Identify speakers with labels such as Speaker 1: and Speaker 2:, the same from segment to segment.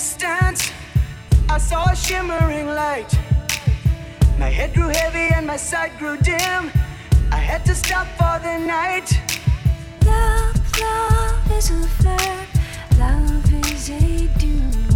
Speaker 1: distance, I saw a shimmering light. My head grew heavy and my sight grew dim. I had to stop for the night.
Speaker 2: Love, love is a flare. Love is a dune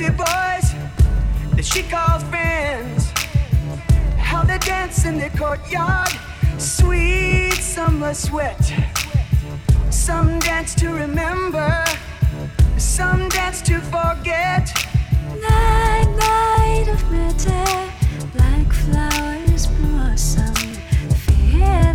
Speaker 1: pretty boys that she calls friends. How they dance in the courtyard, sweet summer sweat. Some dance to remember, some dance to forget.
Speaker 2: Night, night of matter, like flowers blossom. Fear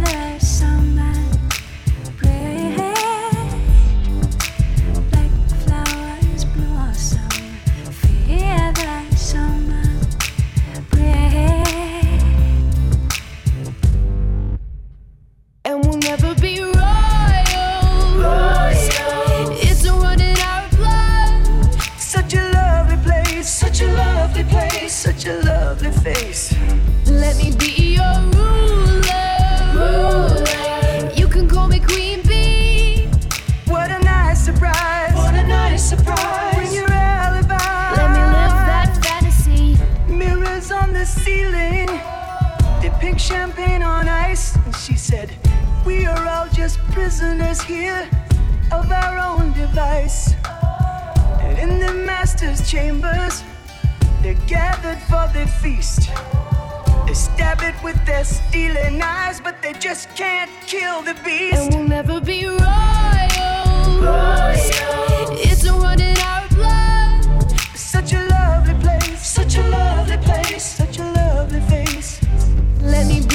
Speaker 1: champagne on ice. And she said, We are all just prisoners here of our own device. And in the master's chambers, they're gathered for the feast. They stab it with their stealing eyes, but they just can't kill the beast.
Speaker 3: And we'll never be royals. It's a run in our blood.
Speaker 1: Such a lovely place, such a lovely place, such a lovely face.
Speaker 3: Let me be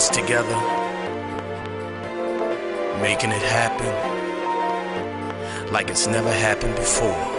Speaker 4: us together, making it happen like it's never happened before.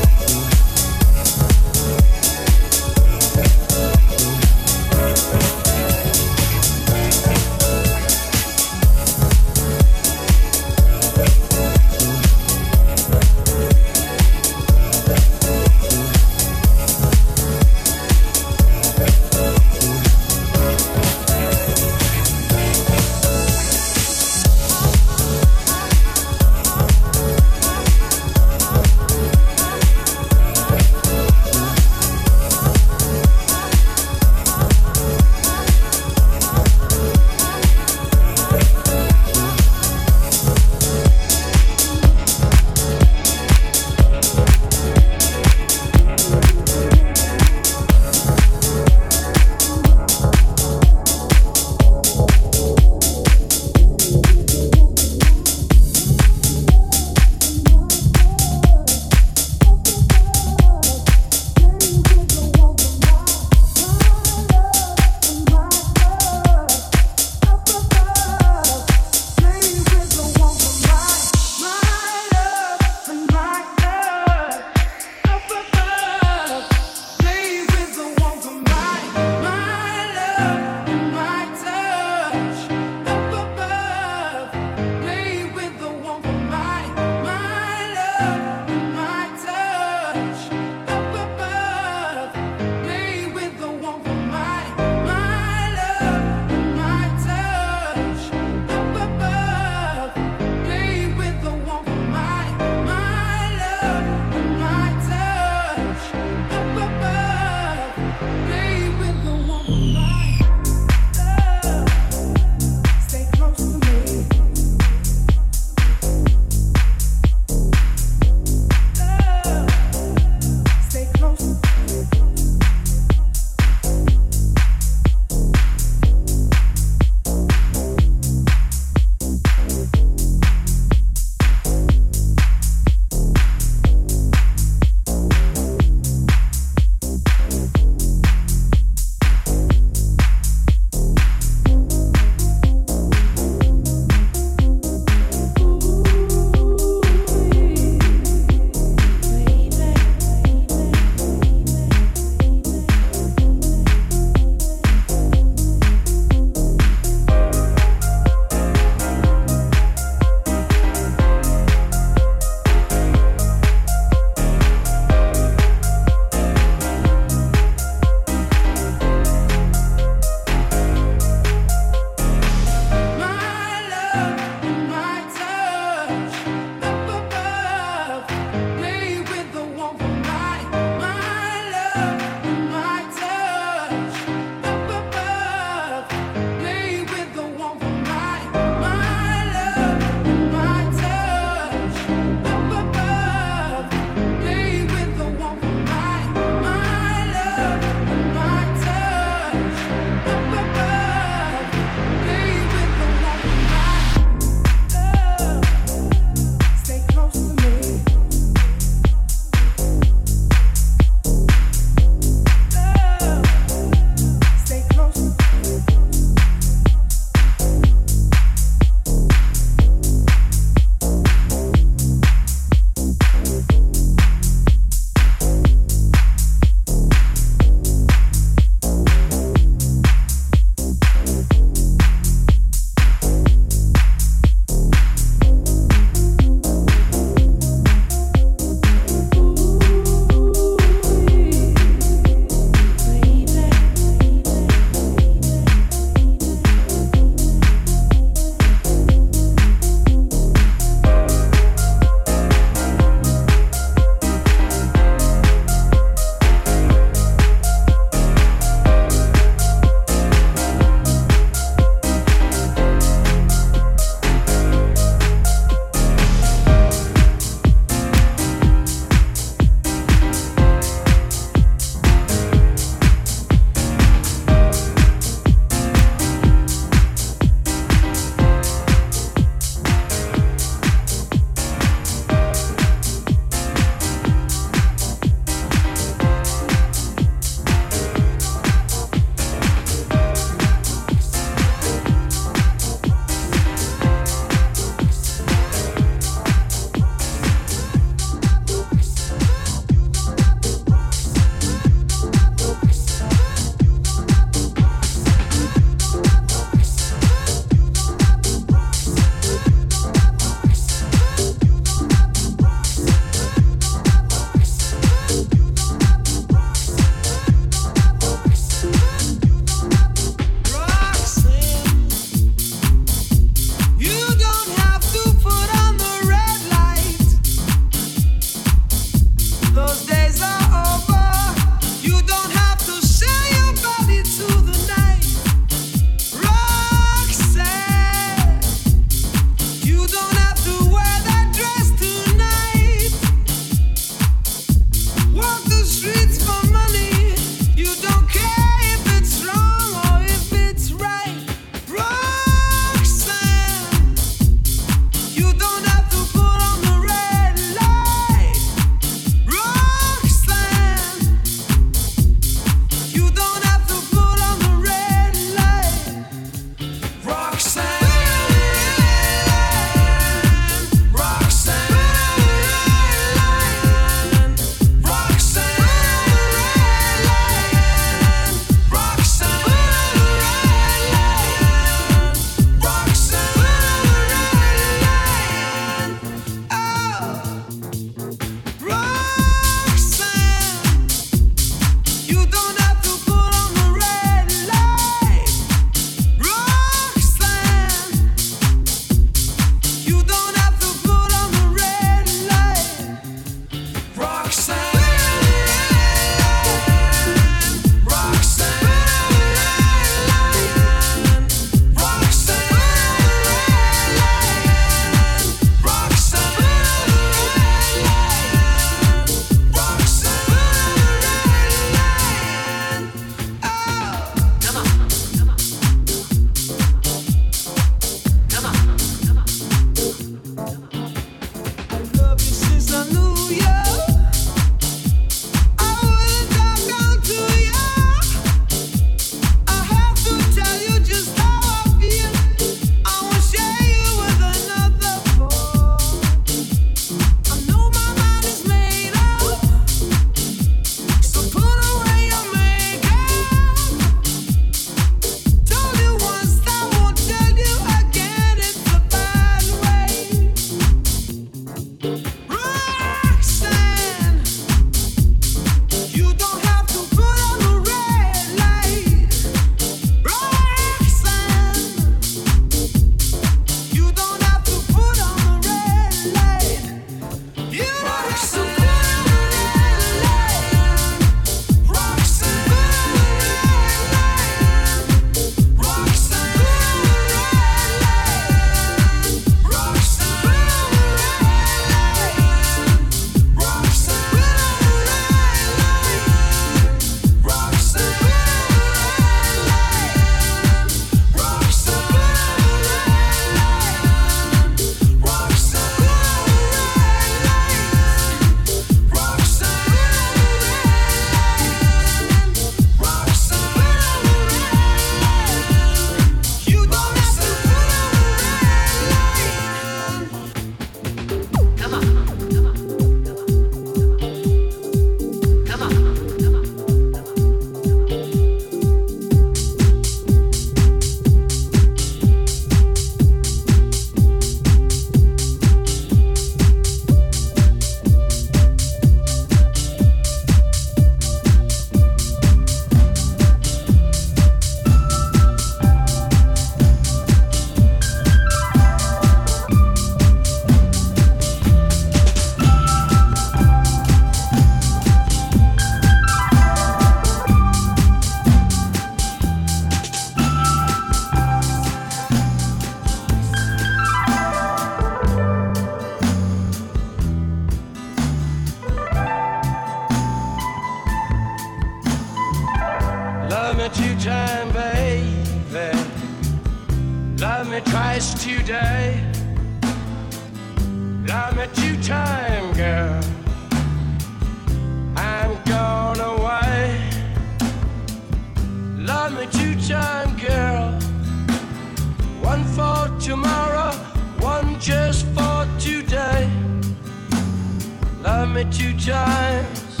Speaker 5: Me two times.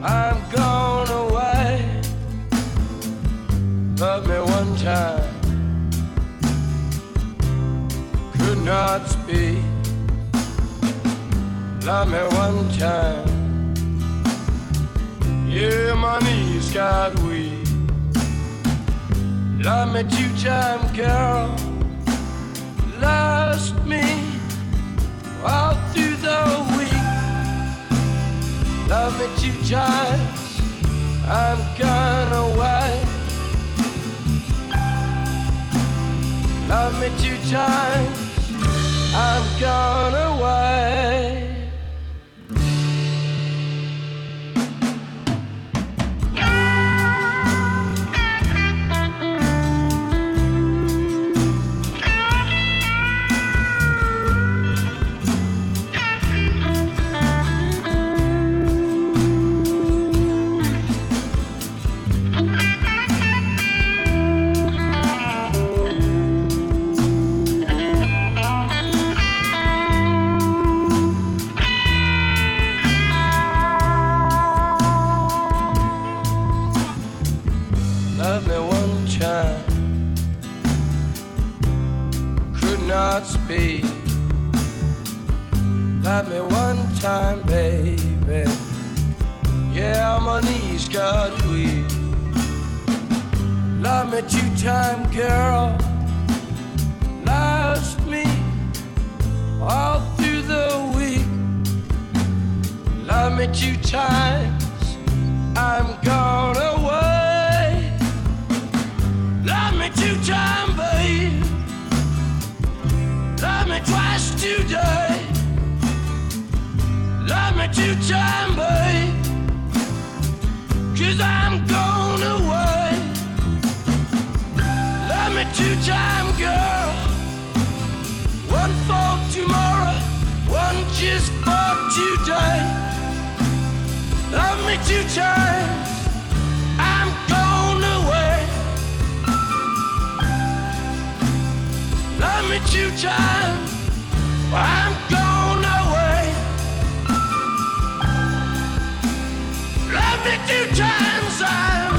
Speaker 5: I'm gone away. Love me one time. Could not speak. Love me one time. Yeah, my knees got weak. Love me two time, girl. Lost me Love me two times. I'm gone away. Love me two times. I'm gone away. Me two times. I'm gone away. Love me two time, babe. Love me twice today. Love me two time, babe. Cause I'm gone away. Love me two time, Times. I'm away. Love me two times. I'm away. Love me two times. I'm